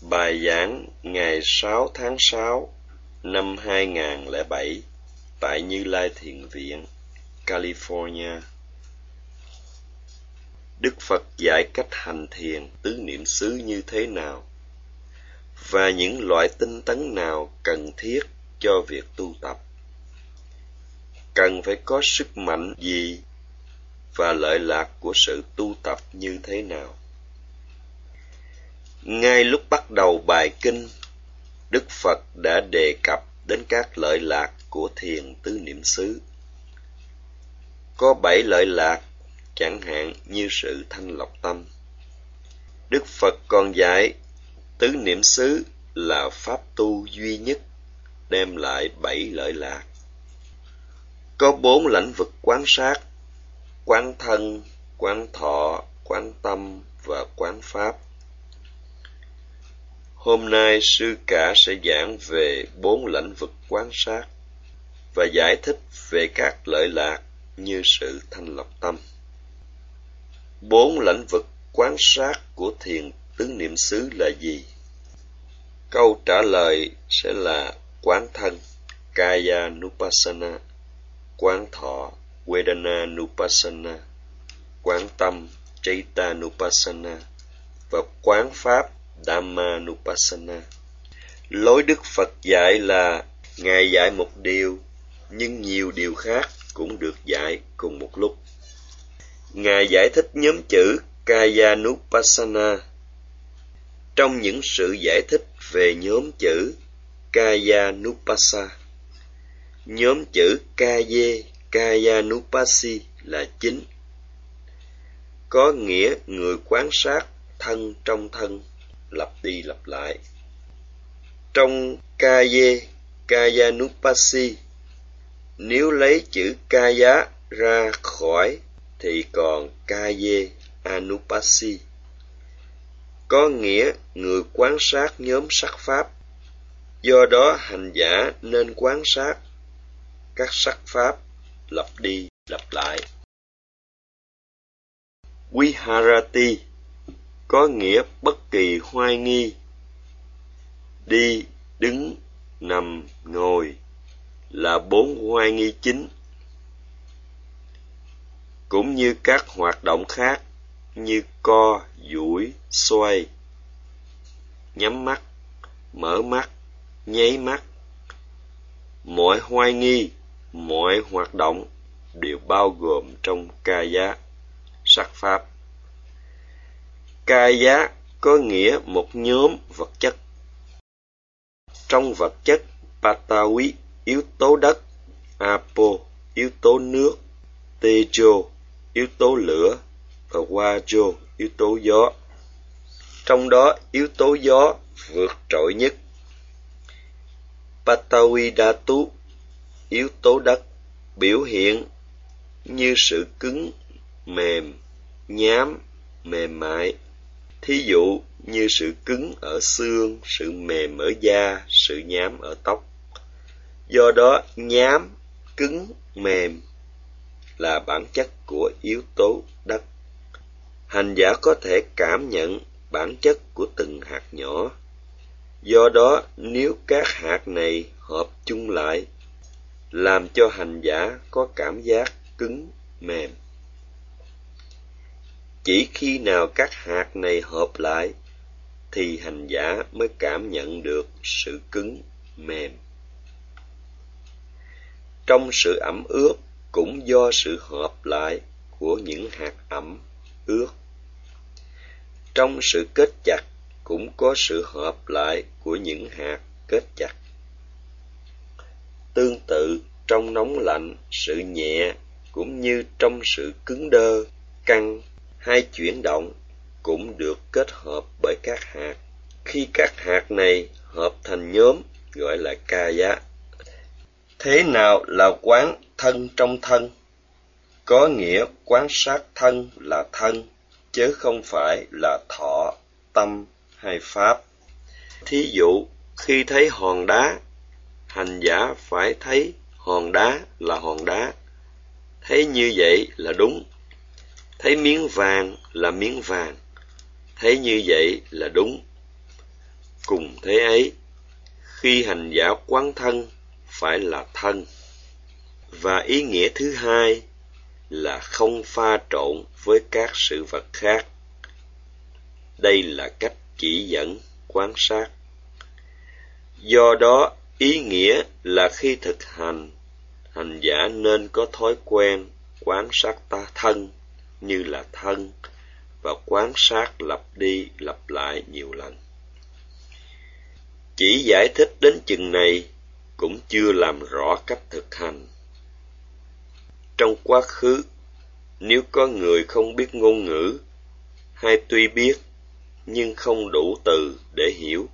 Bài giảng ngày 6 tháng 6 năm 2007 tại Như Lai Thiền Viện, California. Đức Phật dạy cách hành thiền tứ niệm xứ như thế nào và những loại tinh tấn nào cần thiết cho việc tu tập. Cần phải có sức mạnh gì và lợi lạc của sự tu tập như thế nào. Ngay lúc bắt đầu bài kinh, Đức Phật đã đề cập đến các lợi lạc của thiền tứ niệm xứ. Có bảy lợi lạc, chẳng hạn như sự thanh lọc tâm. Đức Phật còn dạy tứ niệm xứ là pháp tu duy nhất đem lại bảy lợi lạc. Có bốn lãnh vực quán sát, quán thân, quán thọ, quán tâm và quán pháp. Hôm nay sư cả sẽ giảng về bốn lĩnh vực quán sát và giải thích về các lợi lạc như sự thanh lọc tâm. Bốn lĩnh vực quán sát của thiền tứ niệm xứ là gì? Câu trả lời sẽ là quán thân, Kaya Nupassana, quán thọ, Vedana Nupassana, quán tâm, Chaita Nupassana và quán pháp, Dhammanupassana. Lối Đức Phật dạy là Ngài dạy một điều, nhưng nhiều điều khác cũng được dạy cùng một lúc. Ngài giải thích nhóm chữ Kayanupassana. Trong những sự giải thích về nhóm chữ Kayanupassa, nhóm chữ Kaye, Kayanupassi là chính. Có nghĩa người quan sát thân trong thân lặp đi lặp lại. Trong Kaya, Kayanupasi, nếu lấy chữ Kaya ra khỏi thì còn Kaya Anupasi. Có nghĩa người quan sát nhóm sắc pháp. Do đó hành giả nên quan sát các sắc pháp lặp đi lặp lại. Viharati có nghĩa bất kỳ hoài nghi. Đi, đứng, nằm, ngồi là bốn hoài nghi chính. Cũng như các hoạt động khác như co, duỗi, xoay, nhắm mắt, mở mắt, nháy mắt. Mọi hoài nghi, mọi hoạt động đều bao gồm trong ca giá, sắc pháp ca giá có nghĩa một nhóm vật chất. Trong vật chất, patawi, yếu tố đất. Apo, yếu tố nước. Tejo, yếu tố lửa. Và wajo, yếu tố gió. Trong đó, yếu tố gió vượt trội nhất. Patawi datu yếu tố đất, biểu hiện như sự cứng, mềm, nhám, mềm mại thí dụ như sự cứng ở xương, sự mềm ở da, sự nhám ở tóc. Do đó, nhám, cứng, mềm là bản chất của yếu tố đất. Hành giả có thể cảm nhận bản chất của từng hạt nhỏ. Do đó, nếu các hạt này hợp chung lại, làm cho hành giả có cảm giác cứng, mềm chỉ khi nào các hạt này hợp lại, thì hành giả mới cảm nhận được sự cứng, mềm. Trong sự ẩm ướt cũng do sự hợp lại của những hạt ẩm ướt. Trong sự kết chặt cũng có sự hợp lại của những hạt kết chặt. Tương tự, trong nóng lạnh, sự nhẹ cũng như trong sự cứng đơ, căng hai chuyển động cũng được kết hợp bởi các hạt. Khi các hạt này hợp thành nhóm, gọi là ca giá. Thế nào là quán thân trong thân? Có nghĩa quán sát thân là thân, chứ không phải là thọ, tâm hay pháp. Thí dụ, khi thấy hòn đá, hành giả phải thấy hòn đá là hòn đá. Thấy như vậy là đúng thấy miếng vàng là miếng vàng, thấy như vậy là đúng. Cùng thế ấy, khi hành giả quán thân phải là thân, và ý nghĩa thứ hai là không pha trộn với các sự vật khác. Đây là cách chỉ dẫn, quan sát. Do đó, ý nghĩa là khi thực hành hành giả nên có thói quen quán sát ta thân như là thân, và quán sát lặp đi lặp lại nhiều lần. Chỉ giải thích đến chừng này cũng chưa làm rõ cách thực hành. Trong quá khứ, nếu có người không biết ngôn ngữ, hay tuy biết, nhưng không đủ từ để hiểu,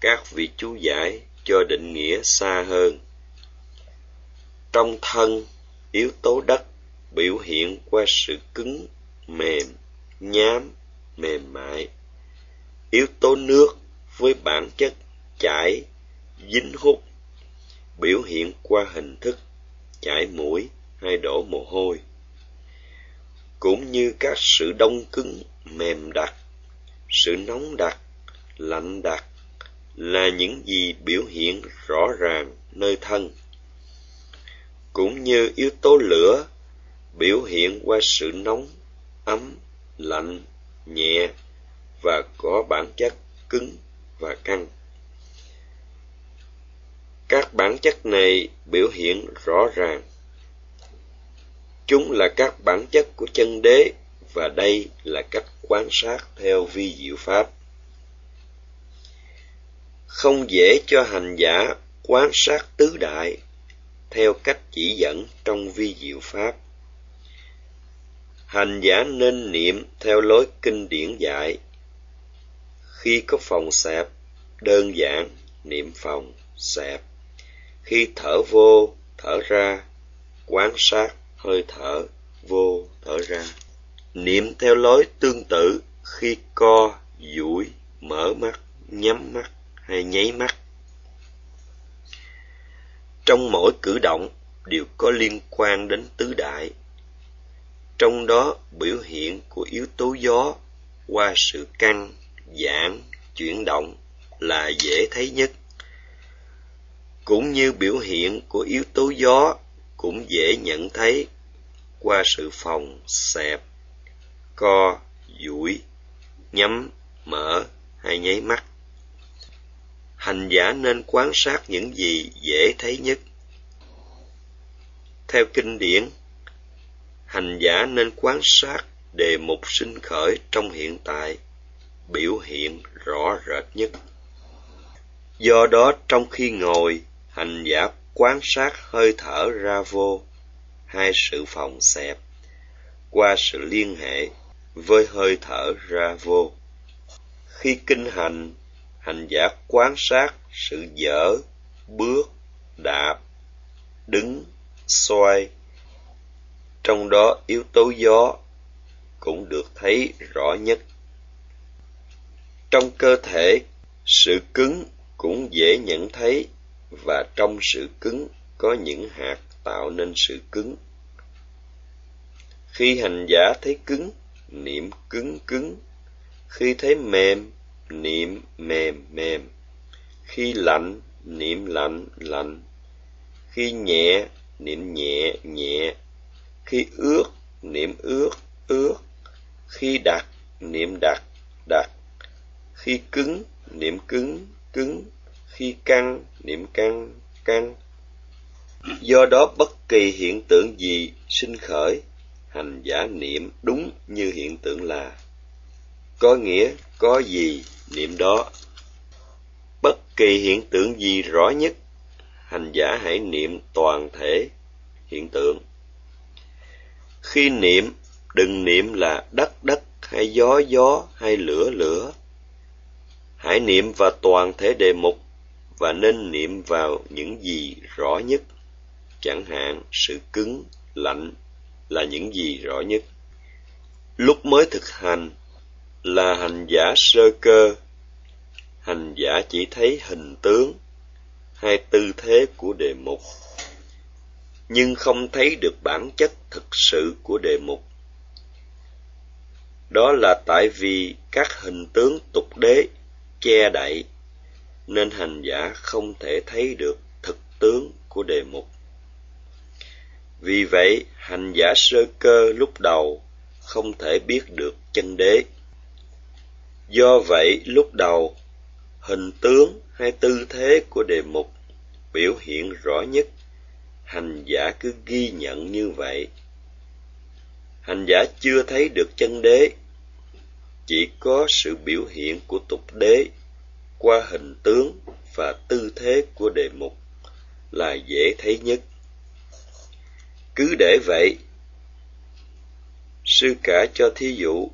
các vị chú giải cho định nghĩa xa hơn. Trong thân, yếu tố đất biểu hiện qua sự cứng, mềm, nhám, mềm mại. Yếu tố nước với bản chất chảy, dính hút. Biểu hiện qua hình thức chảy mũi hay đổ mồ hôi. Cũng như các sự đông cứng, mềm đặc, sự nóng đặc, lạnh đặc là những gì biểu hiện rõ ràng nơi thân. Cũng như yếu tố lửa biểu hiện qua sự nóng, ấm, lạnh, nhẹ và có bản chất cứng và căng. Các bản chất này biểu hiện rõ ràng. Chúng là các bản chất của chân đế và đây là cách quan sát theo vi diệu pháp. Không dễ cho hành giả quan sát tứ đại theo cách chỉ dẫn trong vi diệu pháp hành giả nên niệm theo lối kinh điển dạy. Khi có phòng xẹp, đơn giản niệm phòng xẹp. Khi thở vô, thở ra quan sát hơi thở vô, thở ra. Niệm theo lối tương tự khi co, duỗi, mở mắt, nhắm mắt hay nháy mắt. Trong mỗi cử động đều có liên quan đến tứ đại trong đó biểu hiện của yếu tố gió qua sự căng, giãn, chuyển động là dễ thấy nhất. Cũng như biểu hiện của yếu tố gió cũng dễ nhận thấy qua sự phòng, xẹp, co, duỗi, nhắm, mở hay nháy mắt. Hành giả nên quan sát những gì dễ thấy nhất. Theo kinh điển hành giả nên quan sát đề mục sinh khởi trong hiện tại, biểu hiện rõ rệt nhất. Do đó, trong khi ngồi, hành giả quan sát hơi thở ra vô, hai sự phòng xẹp, qua sự liên hệ với hơi thở ra vô. Khi kinh hành hành giả quan sát sự dở, bước, đạp, đứng, xoay trong đó yếu tố gió cũng được thấy rõ nhất. Trong cơ thể, sự cứng cũng dễ nhận thấy và trong sự cứng có những hạt tạo nên sự cứng. Khi hành giả thấy cứng, niệm cứng cứng. Khi thấy mềm, niệm mềm mềm. Khi lạnh, niệm lạnh lạnh. Khi nhẹ, niệm nhẹ nhẹ khi ước niệm ước ước. Khi đặt, niệm đặt, đặt. khi cứng niệm cứng cứng. Khi căng niệm căng căng. Do đó bất kỳ hiện tượng gì sinh khởi hành giả niệm đúng như hiện tượng là. Có nghĩa có gì niệm đó. Bất kỳ hiện tượng gì rõ nhất hành giả hãy niệm toàn thể hiện tượng khi niệm, đừng niệm là đất đất hay gió gió hay lửa lửa. Hãy niệm vào toàn thể đề mục và nên niệm vào những gì rõ nhất. Chẳng hạn, sự cứng, lạnh là những gì rõ nhất. Lúc mới thực hành là hành giả sơ cơ. Hành giả chỉ thấy hình tướng hay tư thế của đề mục nhưng không thấy được bản chất thực sự của đề mục đó là tại vì các hình tướng tục đế che đậy nên hành giả không thể thấy được thực tướng của đề mục. Vì vậy, hành giả sơ cơ lúc đầu không thể biết được chân đế. Do vậy, lúc đầu, hình tướng hay tư thế của đề mục biểu hiện rõ nhất, hành giả cứ ghi nhận như vậy. Hành giả chưa thấy được chân đế, chỉ có sự biểu hiện của tục đế qua hình tướng và tư thế của đề mục là dễ thấy nhất. Cứ để vậy, sư cả cho thí dụ,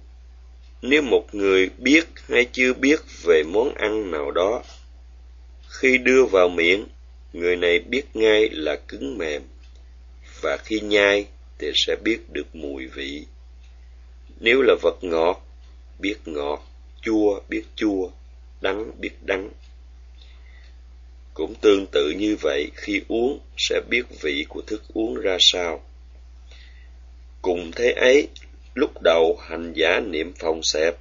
nếu một người biết hay chưa biết về món ăn nào đó, khi đưa vào miệng, người này biết ngay là cứng mềm, và khi nhai thì sẽ biết được mùi vị. Nếu là vật ngọt, biết ngọt, chua biết chua, đắng biết đắng. Cũng tương tự như vậy, khi uống sẽ biết vị của thức uống ra sao. Cùng thế ấy, lúc đầu hành giả niệm phòng xẹp,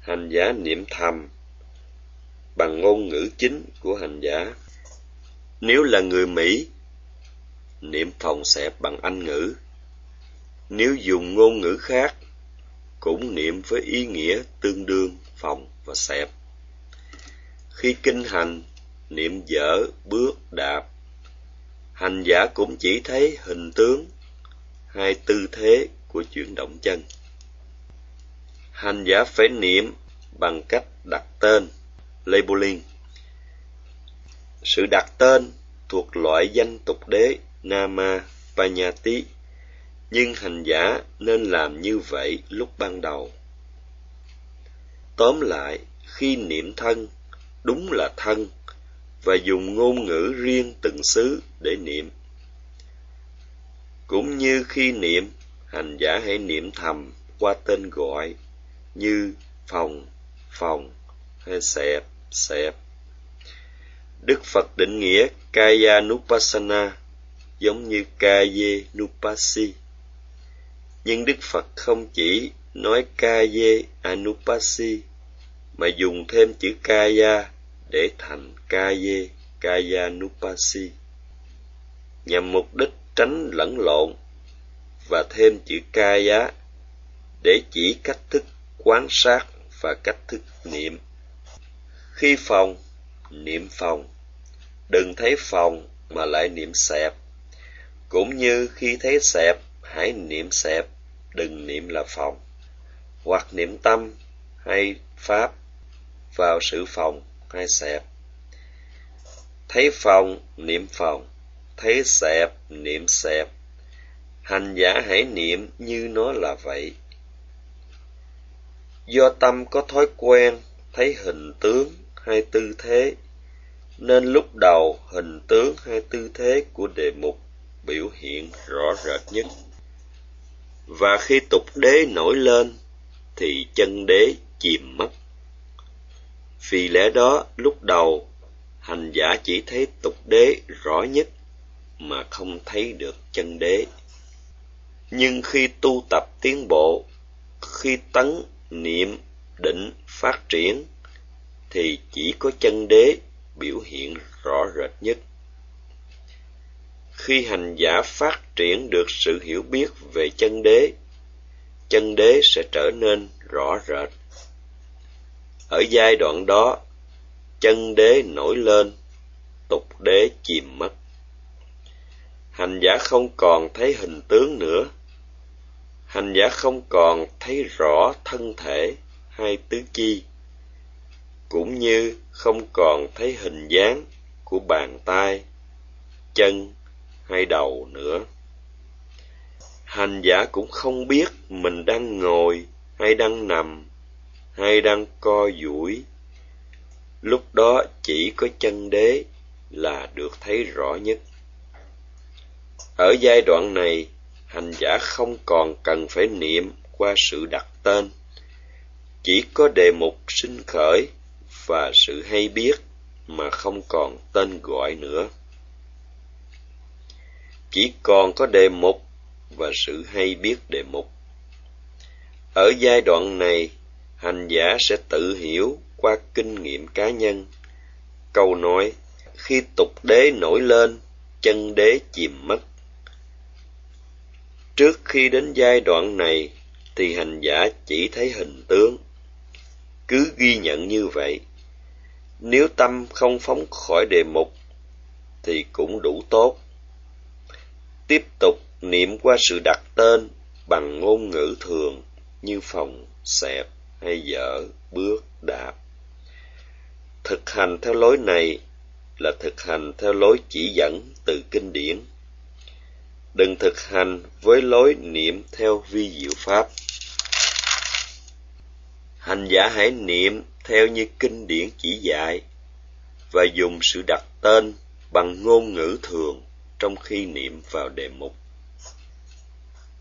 hành giả niệm thầm bằng ngôn ngữ chính của hành giả. Nếu là người Mỹ, niệm phòng xẹp bằng Anh ngữ. Nếu dùng ngôn ngữ khác, cũng niệm với ý nghĩa tương đương phòng và xẹp. Khi kinh hành, niệm dở, bước, đạp, hành giả cũng chỉ thấy hình tướng, hai tư thế của chuyển động chân. Hành giả phải niệm bằng cách đặt tên, labeling. Sự đặt tên thuộc loại danh tục đế Nama Panyati, nhưng hành giả nên làm như vậy lúc ban đầu. Tóm lại, khi niệm thân, đúng là thân, và dùng ngôn ngữ riêng từng xứ để niệm. Cũng như khi niệm, hành giả hãy niệm thầm qua tên gọi như phòng, phòng hay xẹp, xẹp. Đức Phật định nghĩa Kaya Nupassana giống như Kaya Nupasi. Nhưng Đức Phật không chỉ nói Kaya Anupasi mà dùng thêm chữ Kaya để thành Kaya Kaya Nupasi nhằm mục đích tránh lẫn lộn và thêm chữ Kaya để chỉ cách thức quán sát và cách thức niệm. Khi phòng, niệm phòng, đừng thấy phòng mà lại niệm xẹp. Cũng như khi thấy xẹp, hãy niệm xẹp, đừng niệm là phòng. Hoặc niệm tâm hay pháp vào sự phòng hay xẹp. Thấy phòng, niệm phòng, thấy xẹp, niệm xẹp. Hành giả hãy niệm như nó là vậy. Do tâm có thói quen thấy hình tướng hay tư thế, nên lúc đầu hình tướng hay tư thế của đề mục biểu hiện rõ rệt nhất. Và khi tục đế nổi lên, thì chân đế chìm mất. Vì lẽ đó, lúc đầu, hành giả chỉ thấy tục đế rõ nhất, mà không thấy được chân đế. Nhưng khi tu tập tiến bộ, khi tấn, niệm, định, phát triển, thì chỉ có chân đế biểu hiện rõ rệt nhất. Khi hành giả phát triển được sự hiểu biết về chân đế, chân đế sẽ trở nên rõ rệt. Ở giai đoạn đó, chân đế nổi lên, tục đế chìm mất. Hành giả không còn thấy hình tướng nữa. Hành giả không còn thấy rõ thân thể hay tứ chi, cũng như không còn thấy hình dáng của bàn tay, chân hay đầu nữa. Hành giả cũng không biết mình đang ngồi hay đang nằm hay đang co duỗi. Lúc đó chỉ có chân đế là được thấy rõ nhất. Ở giai đoạn này hành giả không còn cần phải niệm qua sự đặt tên. Chỉ có đề mục sinh khởi và sự hay biết mà không còn tên gọi nữa. Chỉ còn có đề mục và sự hay biết đề mục. Ở giai đoạn này, hành giả sẽ tự hiểu qua kinh nghiệm cá nhân. Câu nói, khi tục đế nổi lên, chân đế chìm mất. Trước khi đến giai đoạn này, thì hành giả chỉ thấy hình tướng. Cứ ghi nhận như vậy nếu tâm không phóng khỏi đề mục, thì cũng đủ tốt. Tiếp tục niệm qua sự đặt tên bằng ngôn ngữ thường như phòng xẹp hay dở, bước, đạp. Thực hành theo lối này là thực hành theo lối chỉ dẫn từ kinh điển. Đừng thực hành với lối niệm theo vi diệu pháp. Hành giả hãy niệm theo như kinh điển chỉ dạy và dùng sự đặt tên bằng ngôn ngữ thường trong khi niệm vào đề mục.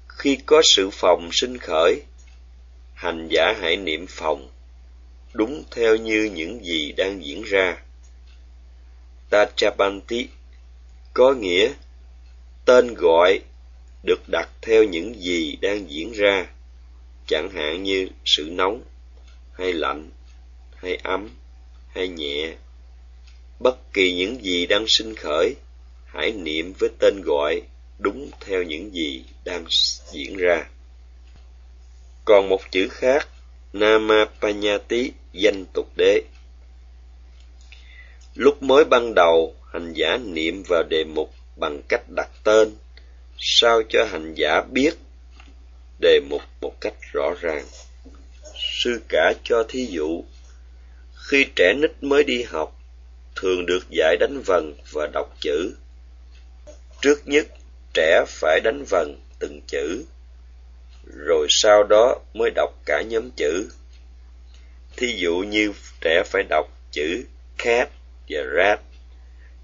Khi có sự phòng sinh khởi, hành giả hãy niệm phòng đúng theo như những gì đang diễn ra. Tachapanti có nghĩa tên gọi được đặt theo những gì đang diễn ra, chẳng hạn như sự nóng hay lạnh hay ấm, hay nhẹ. Bất kỳ những gì đang sinh khởi, hãy niệm với tên gọi đúng theo những gì đang diễn ra. Còn một chữ khác, namapanyati, danh tục đế. Lúc mới ban đầu, hành giả niệm vào đề mục bằng cách đặt tên, sao cho hành giả biết đề mục một cách rõ ràng. Sư cả cho thí dụ khi trẻ nít mới đi học, thường được dạy đánh vần và đọc chữ. Trước nhất, trẻ phải đánh vần từng chữ, rồi sau đó mới đọc cả nhóm chữ. Thí dụ như trẻ phải đọc chữ cat và rat.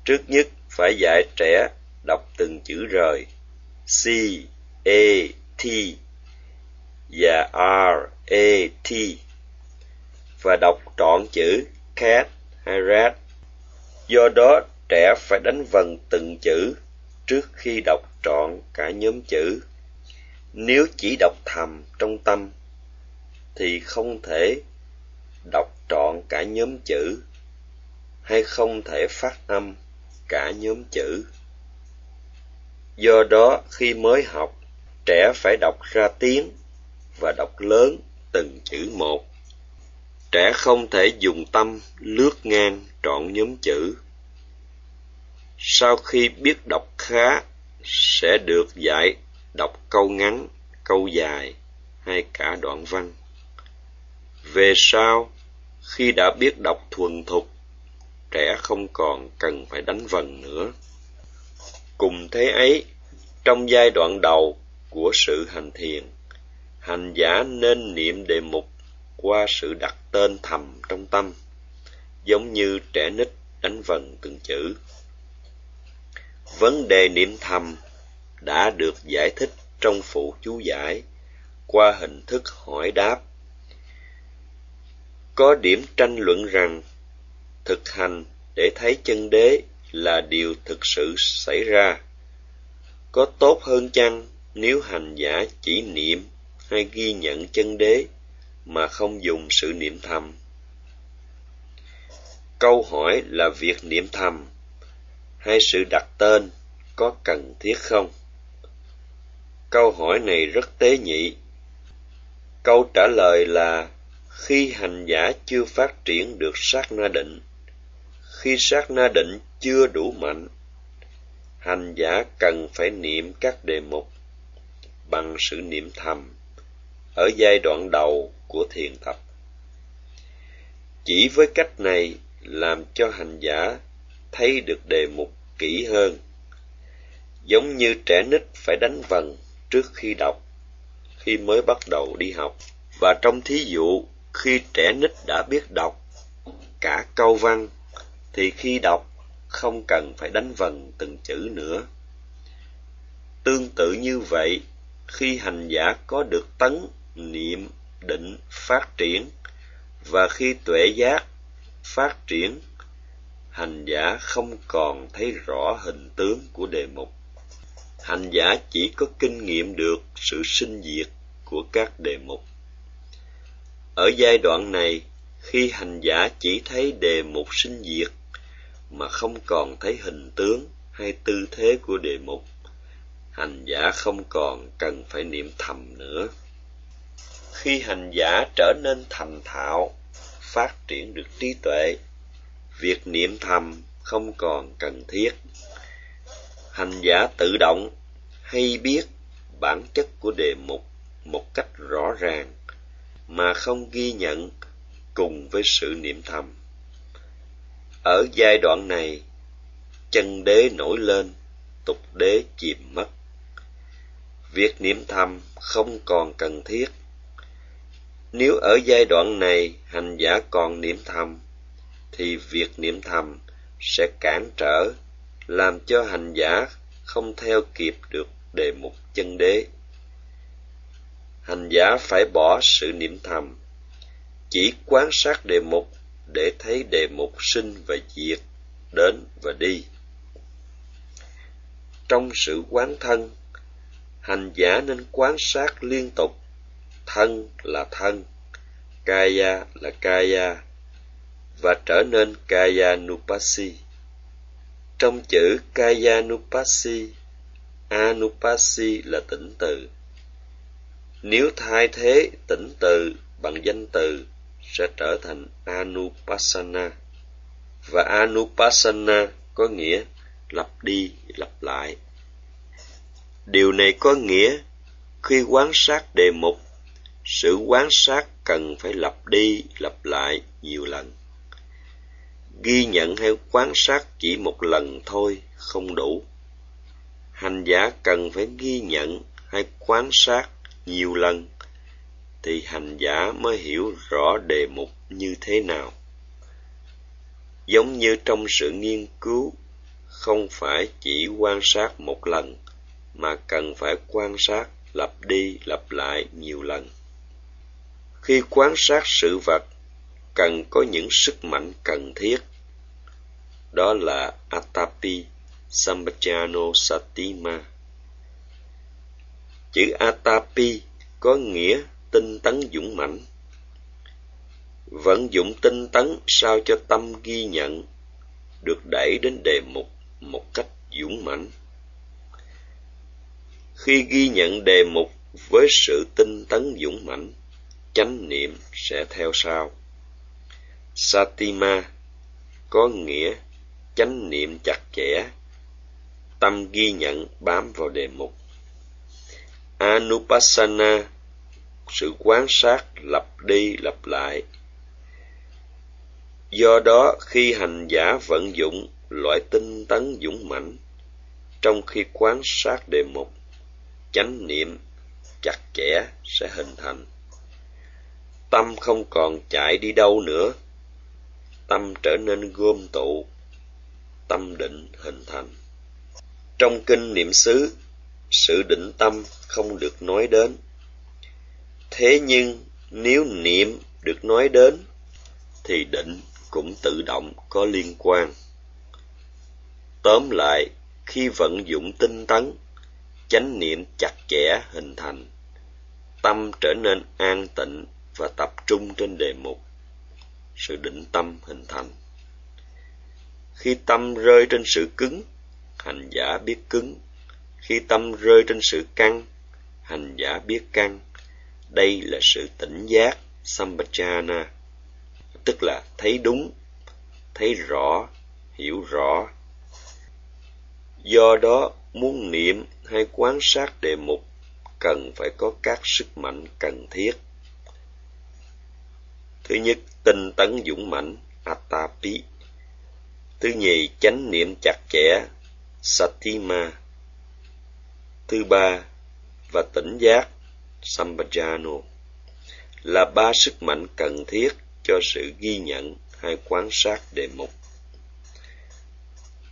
Trước nhất phải dạy trẻ đọc từng chữ rời, c, a, t, và r, a, t và đọc trọn chữ cat hay rat do đó, trẻ phải đánh vần từng chữ trước khi đọc trọn cả nhóm chữ. Nếu chỉ đọc thầm trong tâm, thì không thể đọc trọn cả nhóm chữ, hay không thể phát âm cả nhóm chữ. Do đó, khi mới học, trẻ phải đọc ra tiếng và đọc lớn từng chữ một trẻ không thể dùng tâm lướt ngang trọn nhóm chữ. Sau khi biết đọc khá, sẽ được dạy đọc câu ngắn, câu dài hay cả đoạn văn. Về sau, khi đã biết đọc thuần thục, trẻ không còn cần phải đánh vần nữa. Cùng thế ấy, trong giai đoạn đầu của sự hành thiền, hành giả nên niệm đề mục qua sự đặt tên thầm trong tâm, giống như trẻ nít đánh vần từng chữ. Vấn đề niệm thầm đã được giải thích trong phụ chú giải qua hình thức hỏi đáp. Có điểm tranh luận rằng thực hành để thấy chân đế là điều thực sự xảy ra. Có tốt hơn chăng nếu hành giả chỉ niệm hay ghi nhận chân đế? Mà không dùng sự niệm thầm câu hỏi là việc niệm thầm hay sự đặt tên có cần thiết không? Câu hỏi này rất tế nhị. Câu trả lời là, khi hành giả chưa phát triển được sát na định, khi sát na định chưa đủ mạnh, hành giả cần phải niệm các đề mục bằng sự niệm thầm ở giai đoạn đầu của thiền tập. Chỉ với cách này làm cho hành giả thấy được đề mục kỹ hơn. Giống như trẻ nít phải đánh vần trước khi đọc, khi mới bắt đầu đi học. Và trong thí dụ, khi trẻ nít đã biết đọc cả câu văn, thì khi đọc không cần phải đánh vần từng chữ nữa. Tương tự như vậy, khi hành giả có được tấn niệm định phát triển, và khi tuệ giác phát triển, hành giả không còn thấy rõ hình tướng của đề mục. Hành giả chỉ có kinh nghiệm được sự sinh diệt của các đề mục. Ở giai đoạn này, khi hành giả chỉ thấy đề mục sinh diệt, mà không còn thấy hình tướng hay tư thế của đề mục, hành giả không còn cần phải niệm thầm nữa khi hành giả trở nên thành thạo, phát triển được trí tuệ. Việc niệm thầm không còn cần thiết. Hành giả tự động hay biết bản chất của đề mục một cách rõ ràng, mà không ghi nhận cùng với sự niệm thầm. Ở giai đoạn này, chân đế nổi lên, tục đế chìm mất. Việc niệm thầm không còn cần thiết nếu ở giai đoạn này hành giả còn niệm thầm, thì việc niệm thầm sẽ cản trở, làm cho hành giả không theo kịp được đề mục chân đế. Hành giả phải bỏ sự niệm thầm, chỉ quan sát đề mục để thấy đề mục sinh và diệt, đến và đi. Trong sự quán thân, hành giả nên quán sát liên tục thân là thân, kaya là kaya, và trở nên kaya nupasi trong chữ kaya nupasi anupasi là tỉnh từ. Nếu thay thế tỉnh từ bằng danh từ, sẽ trở thành anupassana và anupassana có nghĩa lặp đi, lặp lại. Điều này có nghĩa khi quan sát đề mục sự quan sát cần phải lặp đi, lặp lại nhiều lần. Ghi nhận hay quan sát chỉ một lần thôi, không đủ. Hành giả cần phải ghi nhận hay quan sát nhiều lần thì hành giả mới hiểu rõ đề mục như thế nào. Giống như trong sự nghiên cứu, không phải chỉ quan sát một lần, mà cần phải quan sát lặp đi lặp lại nhiều lần khi quan sát sự vật, cần có những sức mạnh cần thiết. Đó là atapi sambhajano satima. Chữ atapi có nghĩa tinh tấn dũng mãnh vận dụng tinh tấn sao cho tâm ghi nhận, được đẩy đến đề mục một cách dũng mãnh khi ghi nhận đề mục với sự tinh tấn dũng mãnh chánh niệm sẽ theo sau. Satima có nghĩa chánh niệm chặt chẽ. Tâm ghi nhận bám vào đề mục. Anupassana, sự quan sát lặp đi lặp lại. Do đó, khi hành giả vận dụng loại tinh tấn dũng mãnh, trong khi quan sát đề mục, chánh niệm chặt chẽ sẽ hình thành tâm không còn chạy đi đâu nữa. Tâm trở nên gom tụ. Tâm định hình thành. Trong kinh niệm xứ, sự định tâm không được nói đến. Thế nhưng, nếu niệm được nói đến, thì định cũng tự động có liên quan. Tóm lại, khi vận dụng tinh tấn, chánh niệm chặt chẽ hình thành, tâm trở nên an tịnh và tập trung trên đề mục sự định tâm hình thành. Khi tâm rơi trên sự cứng, hành giả biết cứng. Khi tâm rơi trên sự căng, hành giả biết căng. Đây là sự tỉnh giác, sambhajana. Tức là thấy đúng, thấy rõ, hiểu rõ. Do đó, muốn niệm hay quan sát đề mục cần phải có các sức mạnh cần thiết thứ nhất, tinh tấn dũng mãnh atapi thứ nhì, chánh niệm chặt chẽ satima thứ ba, và tỉnh giác, sambhajano. Là ba sức mạnh cần thiết cho sự ghi nhận hay quan sát đề mục.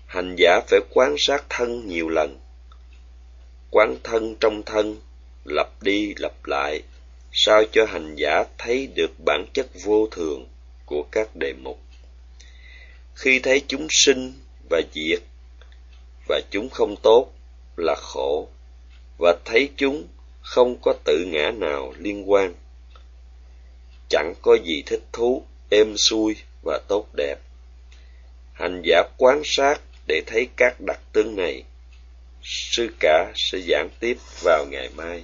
Hành giả phải quan sát thân nhiều lần. Quán thân trong thân, lặp đi lặp lại sao cho hành giả thấy được bản chất vô thường của các đề mục? Khi thấy chúng sinh và diệt, và chúng không tốt là khổ, và thấy chúng không có tự ngã nào liên quan, chẳng có gì thích thú, êm xuôi và tốt đẹp. Hành giả quan sát để thấy các đặc tướng này, sư cả sẽ giảng tiếp vào ngày mai